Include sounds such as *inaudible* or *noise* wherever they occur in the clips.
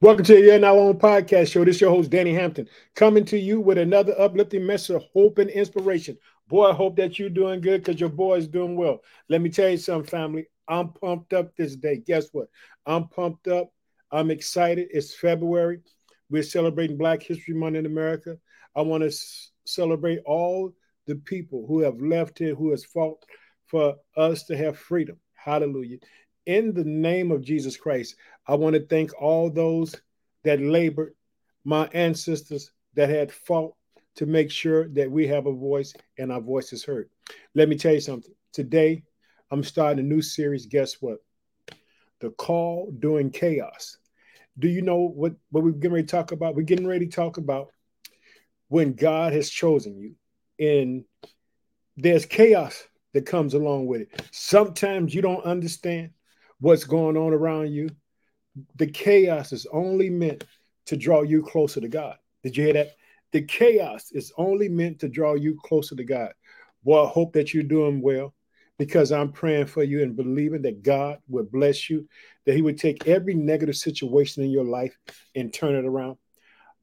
Welcome to the You're Now On podcast show. This is your host, Danny Hampton, coming to you with another uplifting message of hope and inspiration. Boy, I hope that you're doing good because your boy is doing well. Let me tell you something, family. I'm pumped up this day. Guess what? I'm pumped up. I'm excited. It's February. We're celebrating Black History Month in America. I want to s- celebrate all the people who have left here, who has fought for us to have freedom. Hallelujah. In the name of Jesus Christ, I want to thank all those that labored, my ancestors that had fought to make sure that we have a voice and our voice is heard. Let me tell you something. Today, I'm starting a new series. Guess what? The call during chaos. Do you know what, what we're getting ready to talk about? We're getting ready to talk about when God has chosen you. And there's chaos that comes along with it. Sometimes you don't understand what's going on around you the chaos is only meant to draw you closer to God. Did you hear that? The chaos is only meant to draw you closer to God. Boy, I hope that you're doing well because I'm praying for you and believing that God would bless you, that He would take every negative situation in your life and turn it around.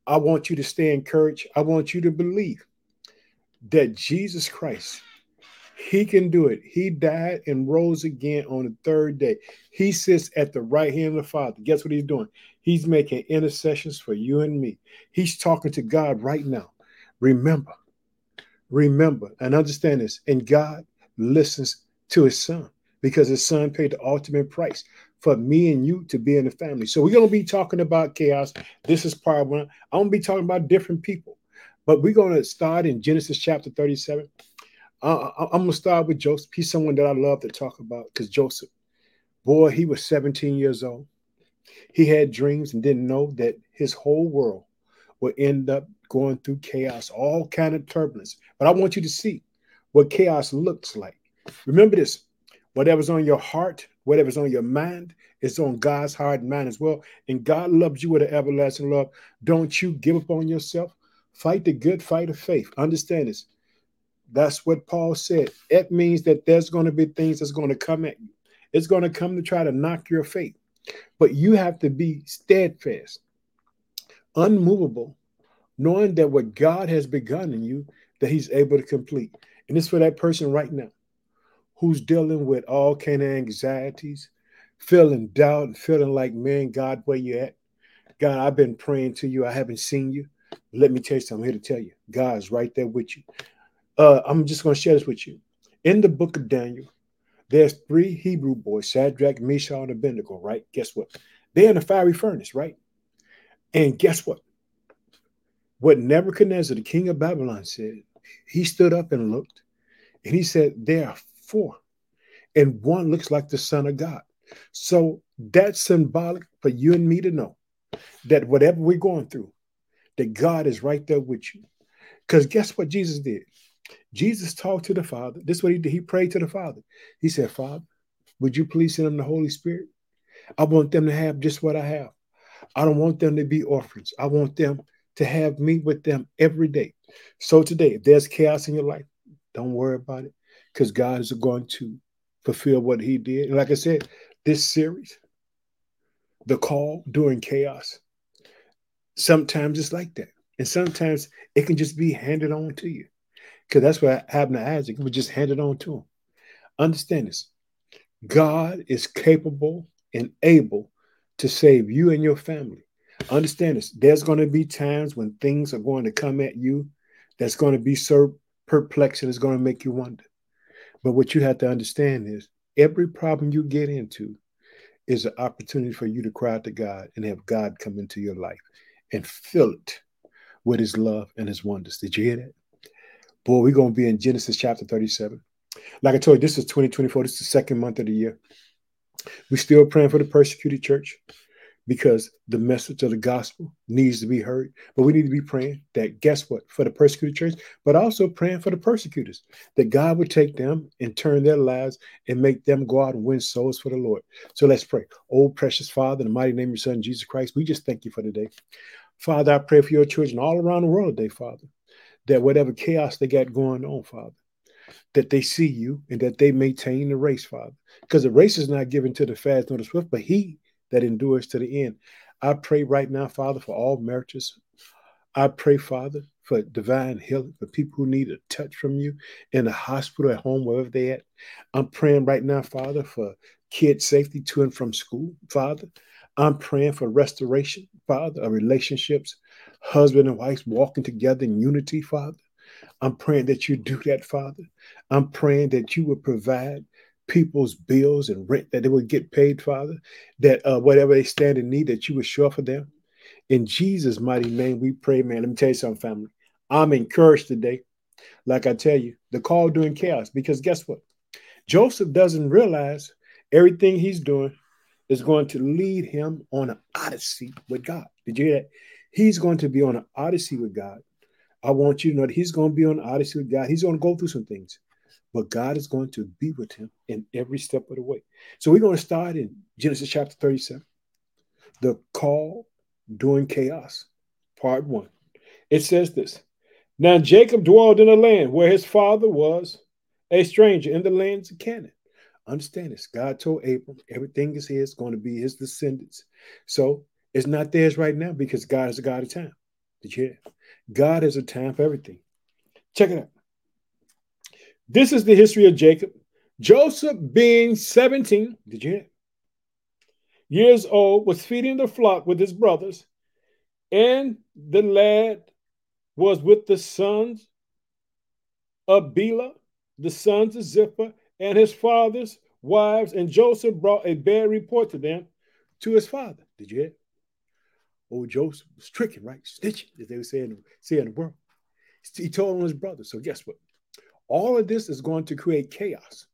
I want you to stay encouraged. I want you to believe that Jesus Christ he can do it. He died and rose again on the third day. He sits at the right hand of the Father. Guess what he's doing? He's making intercessions for you and me. He's talking to God right now. Remember, remember, and understand this. And God listens to his son because his son paid the ultimate price for me and you to be in the family. So we're going to be talking about chaos. This is part one. I'm going to be talking about different people, but we're going to start in Genesis chapter 37. I, am gonna start with Joseph. He's someone that I love to talk about because Joseph, boy, he was 17 years old. He had dreams and didn't know that his whole world would end up going through chaos, all kind of turbulence. But I want you to see what chaos looks like. Remember this: whatever's on your heart, whatever's on your mind, is on God's heart and mind as well. And God loves you with an everlasting love. Don't you give up on yourself. Fight the good fight of faith. Understand this. That's what Paul said. It means that there's going to be things that's going to come at you. It's going to come to try to knock your faith. But you have to be steadfast, unmovable, knowing that what God has begun in you, that He's able to complete. And it's for that person right now who's dealing with all kind of anxieties, feeling doubt, feeling like, man, God, where you at? God, I've been praying to you. I haven't seen you. Let me tell you something. I'm here to tell you, God's right there with you. Uh, I'm just going to share this with you. In the book of Daniel, there's three Hebrew boys, Shadrach, Meshach, and Abednego, right? Guess what? They're in a fiery furnace, right? And guess what? What Nebuchadnezzar, the king of Babylon, said, he stood up and looked, and he said, There are four, and one looks like the Son of God. So that's symbolic for you and me to know that whatever we're going through, that God is right there with you. Because guess what Jesus did? Jesus talked to the Father. This is what he did. He prayed to the Father. He said, Father, would you please send them the Holy Spirit? I want them to have just what I have. I don't want them to be orphans. I want them to have me with them every day. So today, if there's chaos in your life, don't worry about it because God is going to fulfill what he did. And like I said, this series, the call during chaos, sometimes it's like that. And sometimes it can just be handed on to you because that's what happened to Isaac. It was just handed on to him. Understand this God is capable and able to save you and your family. Understand this. There's going to be times when things are going to come at you that's going to be so perplexing, it's going to make you wonder. But what you have to understand is every problem you get into is an opportunity for you to cry out to God and have God come into your life and fill it with his love and his wonders. Did you hear that? Boy, we're going to be in Genesis chapter 37. Like I told you, this is 2024. This is the second month of the year. We're still praying for the persecuted church because the message of the gospel needs to be heard. But we need to be praying that, guess what, for the persecuted church, but also praying for the persecutors, that God would take them and turn their lives and make them go out and win souls for the Lord. So let's pray. Oh, precious Father, in the mighty name of your Son, Jesus Christ, we just thank you for today. Father, I pray for your children all around the world today, Father that whatever chaos they got going on, Father, that they see you and that they maintain the race, Father. Because the race is not given to the fast nor the swift, but he that endures to the end. I pray right now, Father, for all marriages. I pray, Father, for divine healing for people who need a touch from you in the hospital, at home, wherever they're at. I'm praying right now, Father, for kids' safety to and from school, Father. I'm praying for restoration, Father, of relationships, husband and wife walking together in unity, Father. I'm praying that you do that, Father. I'm praying that you would provide people's bills and rent that they would get paid, Father, that uh, whatever they stand in need, that you would show for them. In Jesus' mighty name, we pray, man. Let me tell you something, family. I'm encouraged today. Like I tell you, the call doing chaos, because guess what? Joseph doesn't realize everything he's doing is going to lead him on an odyssey with God. Did you hear that? He's going to be on an odyssey with God. I want you to know that he's going to be on an odyssey with God. He's going to go through some things, but God is going to be with him in every step of the way. So we're going to start in Genesis chapter 37, the call during chaos, part one. It says this Now Jacob dwelled in a land where his father was a stranger in the lands of Canaan. Understand this. God told Abram everything is his, going to be his descendants. So it's not theirs right now because God is a God of time. Did you hear? God has a time for everything. Check it out. This is the history of Jacob. Joseph, being 17, did you hear? Years old, was feeding the flock with his brothers, and the lad was with the sons of Bilhah, the sons of Zilpah, and his father's wives, and Joseph brought a bad report to them to his father. Did you hear? Old Joseph was tricking, right? Snitching, as they were say in, the, world. He told on his brother. So guess what? All of this is going to create chaos.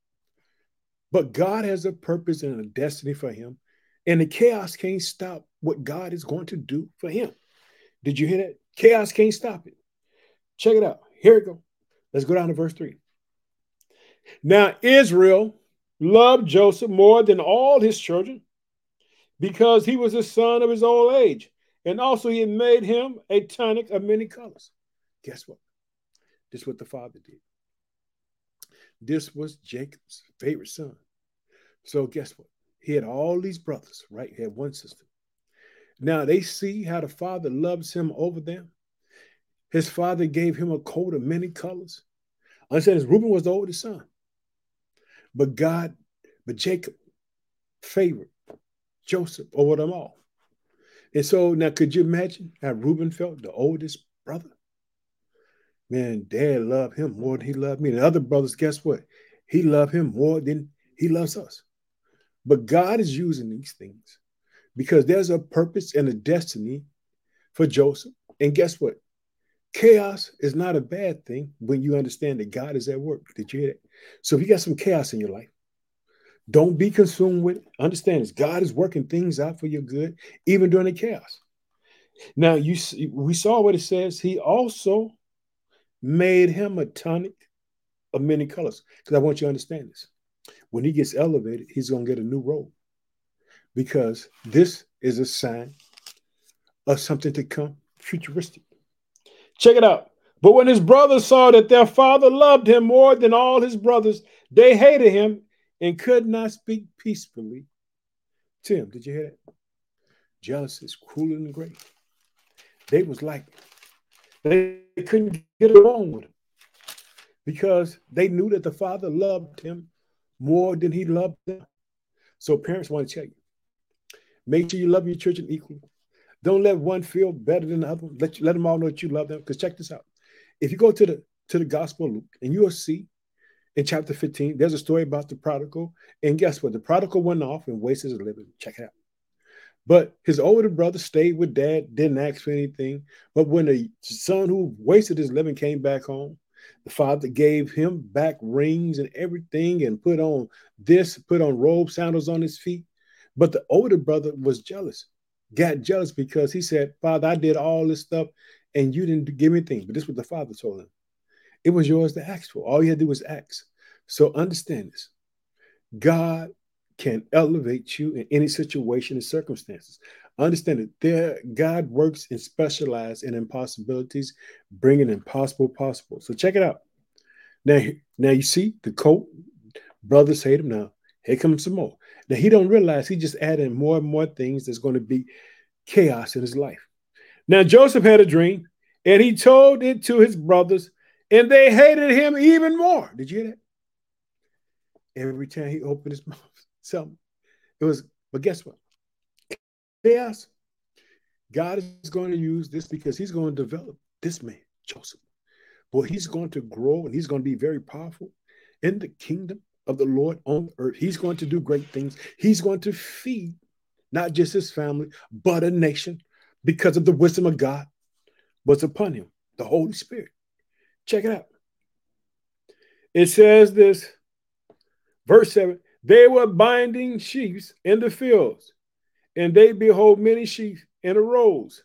But God has a purpose and a destiny for him. And the chaos can't stop what God is going to do for him. Did you hear that? Chaos can't stop it. Check it out. Here it go. Let's go down to verse 3. Now Israel loved Joseph more than all his children because he was the son of his old age. And also he made him a tunic of many colors. Guess what? This is what the father did. This was Jacob's favorite son. So guess what? He had all these brothers, right? He had one sister. Now they see how the father loves him over them. His father gave him a coat of many colors. Understand, Reuben was the oldest son. But God, but Jacob favored Joseph over them all. And so now could you imagine how Reuben felt, the oldest brother? Man, dad loved him more than he loved me. And other brothers, guess what? He loved him more than he loves us. But God is using these things because there's a purpose and a destiny for Joseph. And guess what? Chaos is not a bad thing when you understand that God is at work. Did you hear that? So if you got some chaos in your life, don't be consumed with it. Understand this. God is working things out for your good, even during the chaos. Now, you we saw what it says. He also made him a tunic of many colors. Because I want you to understand this. When he gets elevated, he's going to get a new robe. Because this is a sign of something to come futuristic. Check it out. But when his brothers saw that their father loved him more than all his brothers, they hated him and could not speak peacefully to him. Did you hear that? Jealousy is cruel the grave. They was like, they couldn't get along with him because they knew that the father loved him more than he loved them. So parents want to tell you, make sure you love your children equally. Don't let one feel better than the other. Let you, let them all know that you love them. Because check this out: if you go to the to the Gospel of Luke, and you'll see in chapter 15, there's a story about the prodigal. And guess what? The prodigal went off and wasted his living. Check it out. But his older brother stayed with dad, didn't ask for anything. But when the son who wasted his living came back home, the father gave him back rings and everything and put on this, put on robe, sandals on his feet. But the older brother was jealous, got jealous because he said, Father, I did all this stuff and you didn't give me things, But this is what the father told him. It was yours to ask for. All you had to do was ask. So understand this. God can elevate you in any situation and circumstances. Understand that there, God works and specializes in impossibilities, bringing impossible possible. So check it out. Now, now you see the coat. Brothers hate him now. Here comes some more. Now he don't realize he just adding more and more things that's going to be chaos in his life. Now, Joseph had a dream and he told it to his brothers, and they hated him even more. Did you hear that? Every time he opened his *laughs* mouth, something. It was, but guess what? Chaos. God is going to use this because he's going to develop this man, Joseph. Boy, he's going to grow and he's going to be very powerful in the kingdom of the Lord on earth. He's going to do great things. He's going to feed not just his family, but a nation because of the wisdom of God was upon him, the Holy Spirit. Check it out. It says this, verse 7 they were binding sheaves in the fields, and they behold many sheep a rows,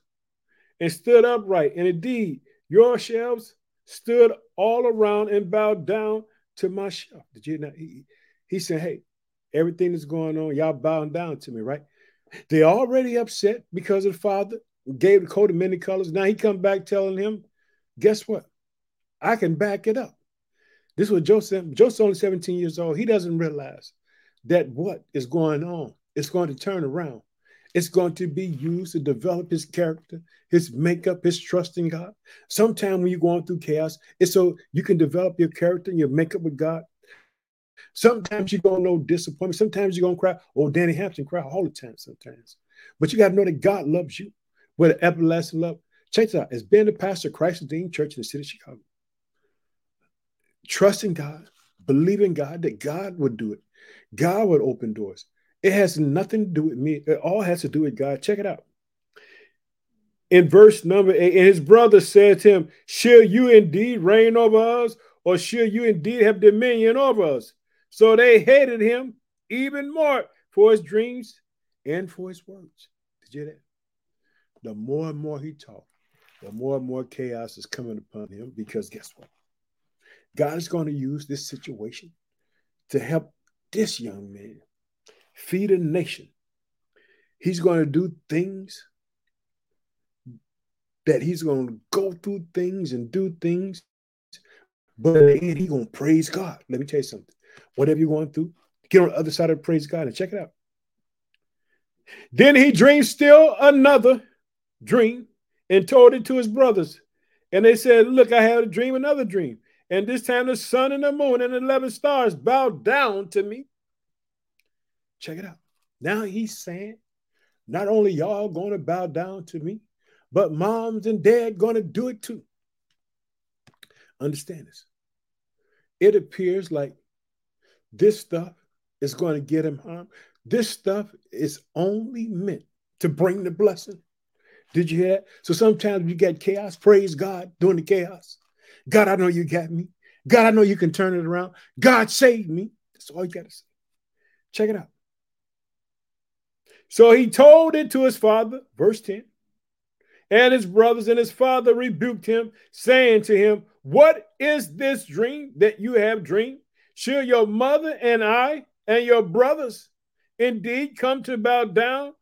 and stood upright. And indeed, your shelves stood all around and bowed down to my shelf. Did you know? He, he said, Hey, everything that's going on, y'all bowing down to me, right? They already upset because of the father gave the coat of many colors. Now he come back telling him, guess what? I can back it up. This was Joseph. Joseph's only 17 years old. He doesn't realize that what is going on is going to turn around. It's going to be used to develop his character, his makeup, his trust in God. Sometimes when you're going through chaos, it's so you can develop your character and your makeup with God. Sometimes you're going to know disappointment. Sometimes you're going to cry. Oh, Danny Hampton cry all the time sometimes. But you got to know that God loves you with an everlasting love. Check this out. As being the pastor of Christ Redeemed Church in the city of Chicago, trusting God, believing God that God would do it. God would open doors. It has nothing to do with me. It all has to do with God. Check it out. In verse number eight, and his brother said to him, Shall you indeed reign over us, or shall you indeed have dominion over us? So they hated him even more for his dreams and for his words. Did you hear that? The more and more he talked, the more and more chaos is coming upon him because guess what? God is going to use this situation to help this young man feed a nation. He's going to do things that he's going to go through things and do things, but in the end, he's going to praise God. Let me tell you something. Whatever you're going through, get on the other side of praise God and check it out. Then he dreamed still another dream and told it to his brothers. And they said, Look, I had a dream, another dream. And this time the sun and the moon and the 11 stars bowed down to me. Check it out. Now he's saying, not only y'all going to bow down to me, but moms and dad going to do it too. Understand this. It appears like this stuff is going to get him harm. This stuff is only meant to bring the blessing. Did you hear that? So sometimes you get chaos. Praise God during the chaos. God, I know you got me. God, I know you can turn it around. God saved me. That's all you got to say. Check it out. So he told it to his father, verse 10. And his brothers and his father rebuked him, saying to him, What is this dream that you have dreamed? Shall your mother and I and your brothers indeed come to bow down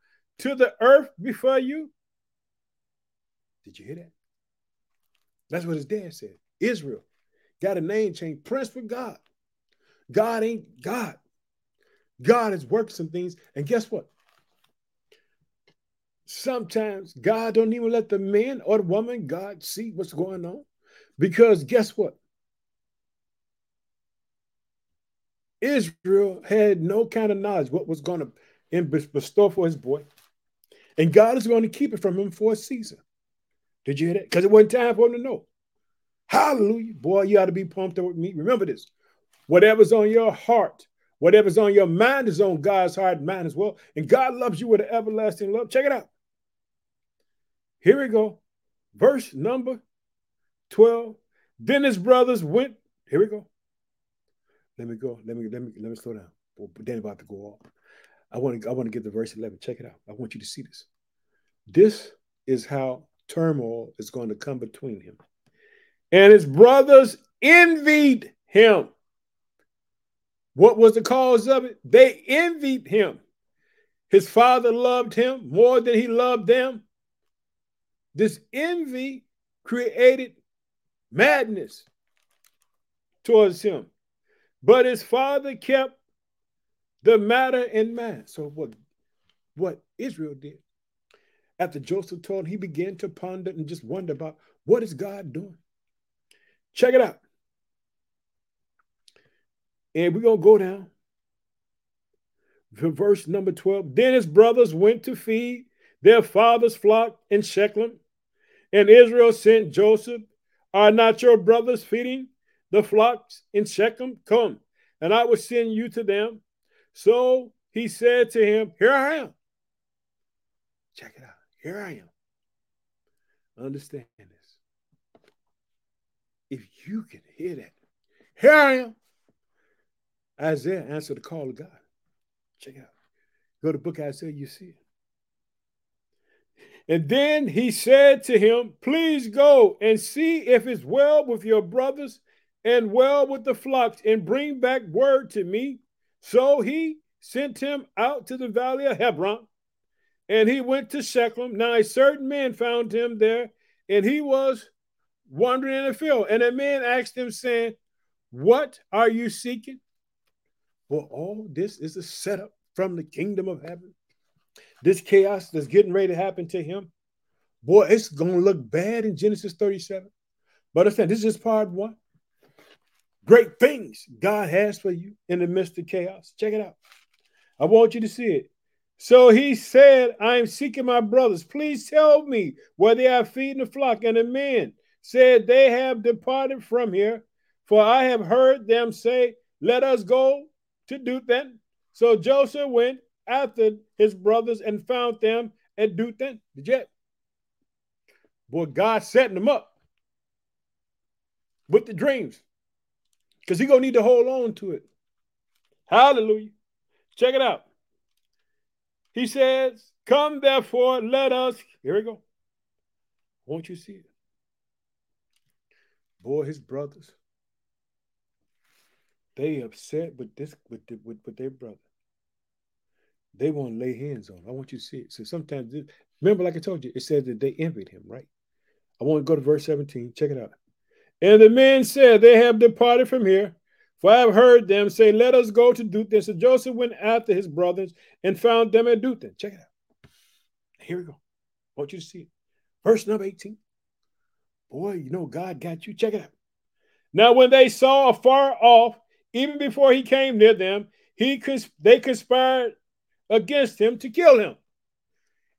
to the earth before you? Did you hear that? That's what his dad said. Israel got a name change, Prince for God. God ain't God. God has worked some things. And guess what? Sometimes God don't even let the man or the woman God see what's going on. Because guess what? Israel had no kind of knowledge what was going to bestow for his boy. And God is going to keep it from him for a season. Did you hear that? Because it wasn't time for him to know. Hallelujah. Boy, you ought to be pumped up with me. Remember this. Whatever's on your heart, whatever's on your mind is on God's heart and mind as well. And God loves you with an everlasting love. Check it out. Here we go. Verse number 12. Then his brothers went. Here we go. Let me go. Let me let me let me slow down. Well, then about to go off. I want to I want to get the verse 11. Check it out. I want you to see this. This is how turmoil is going to come between him. And his brothers envied him. What was the cause of it? They envied him. His father loved him more than he loved them. This envy created madness towards him. But his father kept the matter in mind. So what, what Israel did, After Joseph told he began to ponder and just wonder about what is God doing. Check it out. And we're going to go down verse number 12. Then his brothers went to feed their father's flock in Shechem. And Israel sent Joseph, Are not your brothers feeding the flocks in Shechem? Come, and I will send you to them. So he said to him, Here I am. Check it out. Here I am. Understand this. If you can hear that, here I am. Isaiah answered the call of God. Check it out. Go to book Isaiah, you see it. And then he said to him, Please go and see if it's well with your brothers and well with the flocks, and bring back word to me. So he sent him out to the valley of Hebron, and he went to Shechem. Now a certain man found him there, and he was wandering in the field. And a man asked him, saying, What are you seeking? Well, all this is a setup from the kingdom of heaven. This chaos that's getting ready to happen to him, boy, it's going to look bad in Genesis 37. But understand, this is part one. Great things God has for you in the midst of chaos. Check it out. I want you to see it. So he said, I am seeking my brothers. Please tell me where they are feeding the flock. And the men said, They have departed from here, for I have heard them say, Let us go to Dothan. So Joseph went after his brothers and found them at Dothan. Did you? Boy, God setting them up with the dreams because he to need to hold on to it. Hallelujah. Check it out. He says, Come therefore, let us. Here we go. Won't you see it? Boy, his brothers, they upset with this with, the, with, with their brother. They want to lay hands on. I want you to see it. So sometimes, this, remember, like I told you, it says that they envied him, right? I want to go to verse 17. Check it out. And the men said, They have departed from here. For I have heard them say, Let us go to Dothan. So Joseph went after his brothers and found them at Dothan. Check it out. Here we go. I want you to see it. Verse number 18. Boy, you know God got you. Check it out. Now, when they saw afar off, even before he came near them, he cons- they conspired against him to kill him.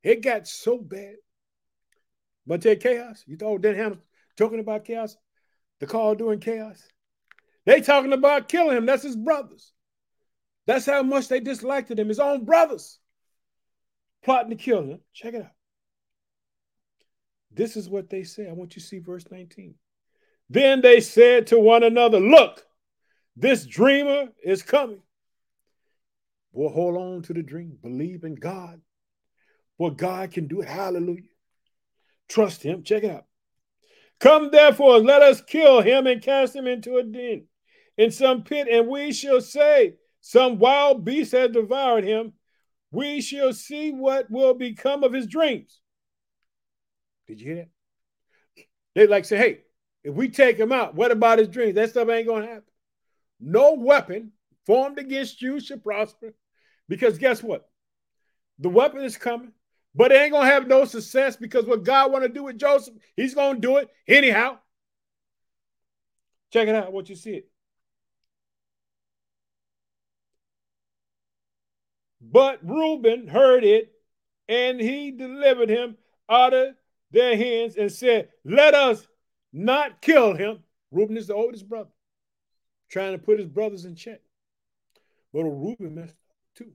It got so bad. But that chaos, you thought Dan talking about chaos? The call doing chaos? They talking about killing him. That's his brothers. That's how much they disliked him. His own brothers plotting to kill him. Check it out. This is what they say. I want you to see verse 19. Then they said to one another, Look, this dreamer is coming. Boy, hold on to the dream. Believe in God. What God can do it. Hallelujah. Trust him. Check it out. Come therefore, let us kill him and cast him into a den in some pit, and we shall say, Some wild beast has devoured him. We shall see what will become of his dreams. Did you hear that? They like say, Hey, if we take him out, what about his dreams? That stuff ain't to happen. No weapon formed against you shall prosper. Because guess what? The weapon is coming, but it ain't gonna have no success because what God want to do with Joseph, he's gonna do it anyhow. Check it out, what you see it. But Reuben heard it, and he delivered him out of their hands and said, Let us not kill him. Reuben is the oldest brother, trying to put his brothers in check. But Reuben messed up too.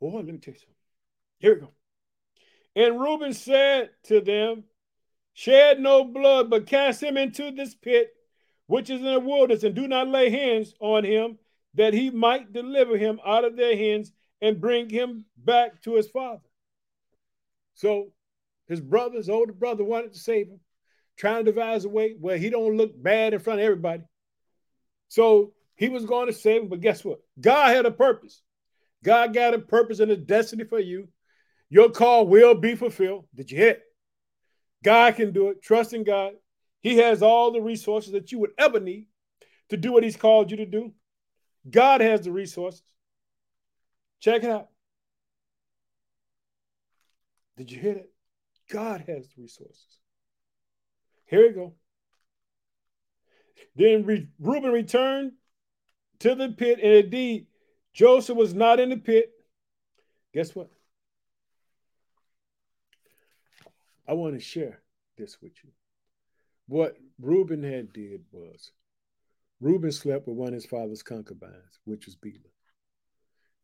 Boy, let me tell you something. Here we go. And Reuben said to them, Shed no blood, but cast him into this pit, which is in the wilderness, and do not lay hands on him, that he might deliver him out of their hands and bring him back to his father. So his brother, his older brother, wanted to save him, trying to devise a way where he don't look bad in front of everybody. So he was going to save him, but guess what? God had a purpose. God got a purpose and a destiny for you. Your call will be fulfilled. Did you hit? God can do it. Trust in God. He has all the resources that you would ever need to do what He's called you to do. God has the resources. Check it out. Did you hear that? God has the resources. Here we go. Then Re- Reuben returned to the pit, and indeed, Joseph was not in the pit. Guess what? I want to share this with you. What Reuben had did was Reuben slept with one of his father's concubines, which was Bilhah,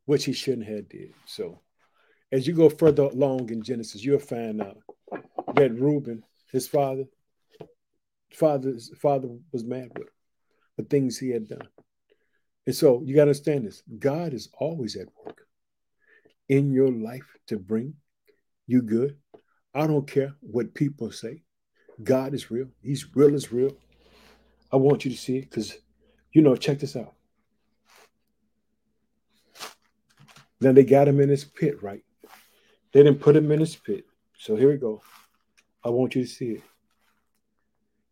which he shouldn't have did. So as you go further along in Genesis, you'll find out that Reuben, his father, father's father was mad with for things he had done. And so you got to understand this. God is always at work in your life to bring you good. I don't care what people say. God is real. He's real as real. I want you to see it because, you know, check this out. Now they got him in his pit, right? They didn't put him in his pit. So here we go. I want you to see it.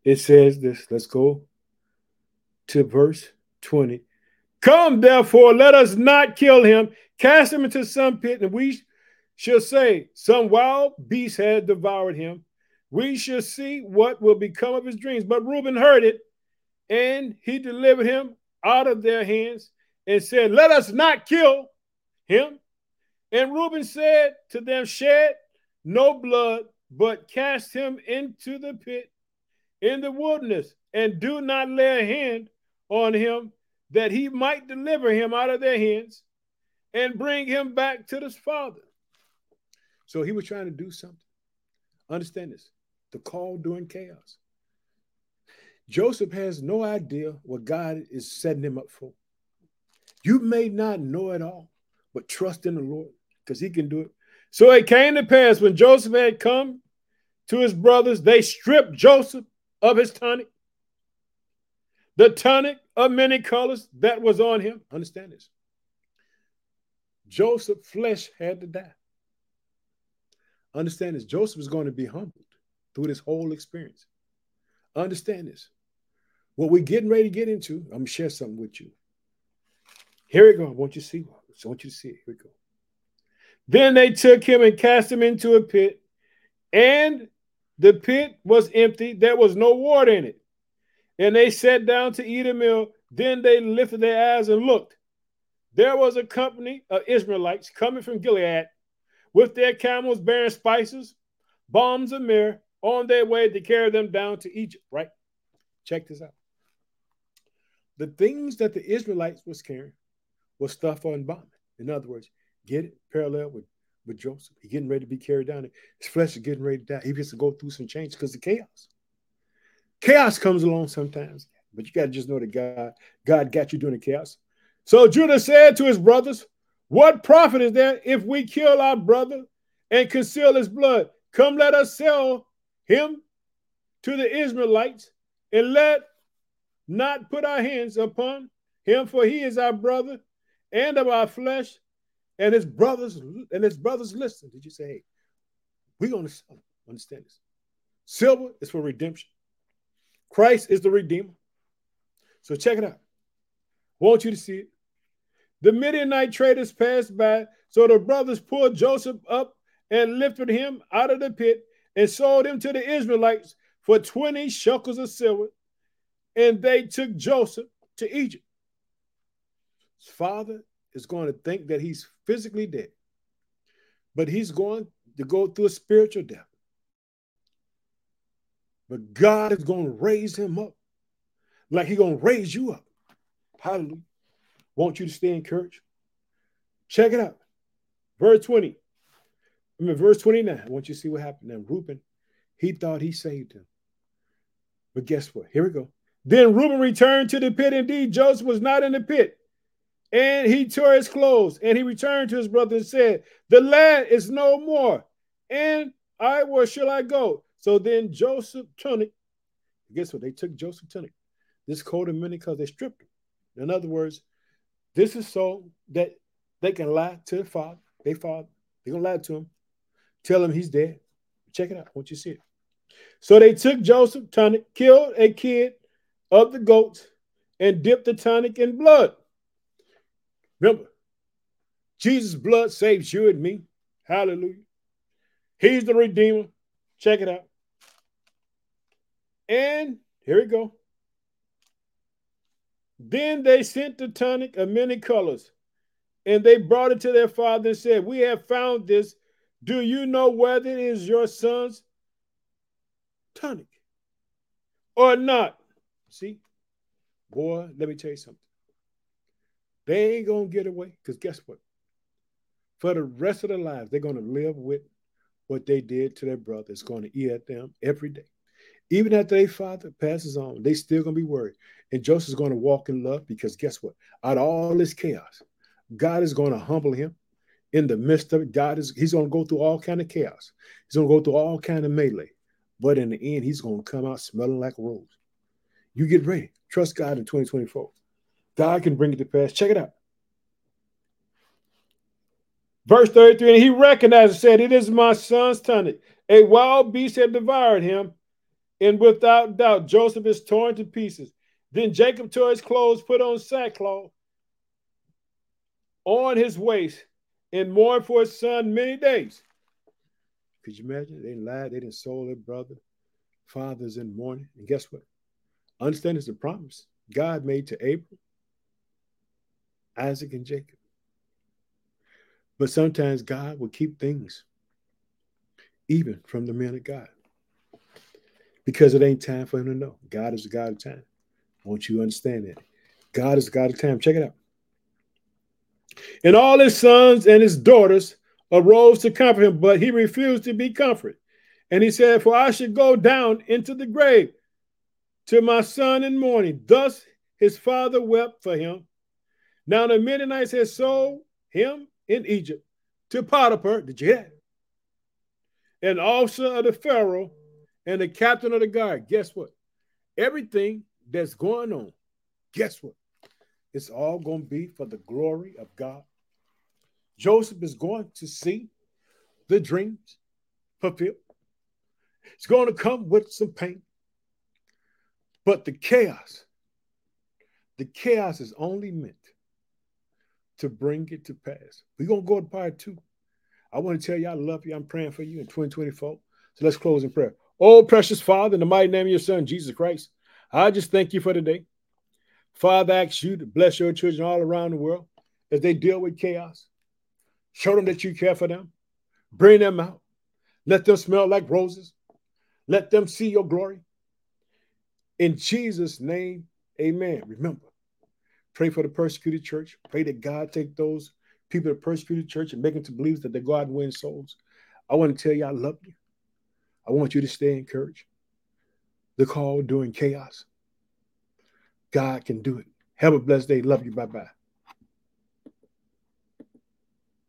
It says this. Let's go to verse 20. Come, therefore, let us not kill him, cast him into some pit, and we shall say, Some wild beast had devoured him. We shall see what will become of his dreams. But Reuben heard it, and he delivered him out of their hands and said, Let us not kill him. And Reuben said to them, Shed no blood, but cast him into the pit in the wilderness, and do not lay a hand on him, that he might deliver him out of their hands and bring him back to his father. So he was trying to do something. Understand this the call during chaos. Joseph has no idea what God is setting him up for. You may not know it all, but trust in the Lord because he can do it. So it came to pass when Joseph had come to his brothers, they stripped Joseph of his tunic, the tunic of many colors that was on him. Understand this. Joseph's flesh had to die. Understand this. Joseph is going to be humbled through this whole experience. Understand this. What we're getting ready to get into, I'm going to share something with you. Here we go. I want you to see. I want you to see it. Here we go. Then they took him and cast him into a pit, and the pit was empty. There was no water in it. And they sat down to eat a meal. Then they lifted their eyes and looked. There was a company of Ishmaelites coming from Gilead with their camels bearing spices, bombs, of myrrh, on their way to carry them down to Egypt, right? Check this out. The things that the Ishmaelites was carrying was stuff on embalming. In other words, get it parallel with, with Joseph. He's getting ready to be carried down. His flesh is getting ready to die. He has to go through some change because of chaos. Chaos comes along sometimes, but you got to just know that God, God got you during the chaos. So Judah said to his brothers, What profit is there if we kill our brother and conceal his blood? Come, let us sell him to the Ishmaelites and let not put our hands upon him, for he is our brother and of our flesh, and his brothers and his brothers listen. Did you say, hey, we're going to sell oh, Understand this. Silver is for redemption. Christ is the Redeemer. So check it out. Want you to see it. The Midianite traders passed by, so the brothers pulled Joseph up and lifted him out of the pit and sold him to the Ishmaelites for 20 shekels of silver. And they took Joseph to Egypt. His father is going to think that he's physically dead, but he's going to go through a spiritual death. But God is going to raise him up like he's going to raise you up. Hallelujah. Want you to stay encouraged. Check it out. Verse 20. I mean, verse 29. I want you to see what happened. Now, Reuben, he thought he saved him. But guess what? Here we go. Then Reuben returned to the pit. Indeed, Joseph was not in the pit. And he tore his clothes and he returned to his brother and said, The lad is no more. And I, where shall I go? So then Joseph tunic, guess what? They took Joseph tunic, this coat of many because they stripped him. In other words, this is so that they can lie to the father, they father, they're gonna lie to him, tell him he's dead. Check it out. Want you see it. So they took Joseph tunic, killed a kid of the goats, and dipped the tunic in blood. Remember, Jesus' blood saves you and me. Hallelujah. He's the Redeemer. Check it out. And here we go. Then they sent the tunic of many colors, and they brought it to their father and said, We have found this. Do you know whether it is your son's tunic or not? See, boy, let me tell you something. They ain't gonna get away because guess what? For the rest of their lives, they're gonna live with what they did to their brother. It's gonna eat at them every day. Even after their father passes on, they still gonna be worried. And Joseph's gonna walk in love because guess what? Out of all this chaos, God is gonna humble him in the midst of it. God is he's gonna go through all kind of chaos. He's gonna go through all kind of melee. But in the end, he's gonna come out smelling like a rose. You get ready. Trust God in 2024. God can bring it to pass. Check it out. Verse 33 And he recognized and said, It is my son's tunic. A wild beast had devoured him, and without doubt, Joseph is torn to pieces. Then Jacob tore his clothes, put on sackcloth on his waist, and mourned for his son many days. Could you imagine? They lied, they didn't sold their brother. Fathers in mourning. And guess what? Understand it's a promise God made to Abraham Isaac, and Jacob. But sometimes God will keep things even from the men of God because it ain't time for him to know. God is the God of time. I want you to understand that. God is the God of time. Check it out. And all his sons and his daughters arose to comfort him, but he refused to be comforted. And he said, For I should go down into the grave to my son in mourning. Thus his father wept for him. Now the Midianites had sold him in Egypt to Potiphar, did you hear? An officer of the Pharaoh and the captain of the guard. Guess what? Everything that's going on, guess what? It's all going to be for the glory of God. Joseph is going to see the dreams fulfilled. It's going to come with some pain. But the chaos, the chaos is only meant to bring it to pass. We're going to go to part two. I want to tell you I love you. I'm praying for you in 2024. So let's close in prayer. Oh, precious Father, in the mighty name of your Son, Jesus Christ, I just thank you for today. Father, I ask you to bless your children all around the world as they deal with chaos. Show them that you care for them. Bring them out. Let them smell like roses. Let them see your glory. In Jesus' name, amen. Remember, Pray for the persecuted church. Pray that God take those people that persecuted church and make them to believe that they go out and win souls. I want to tell you I love you. I want you to stay encouraged. The call during chaos. God can do it. Have a blessed day. Love you. Bye bye.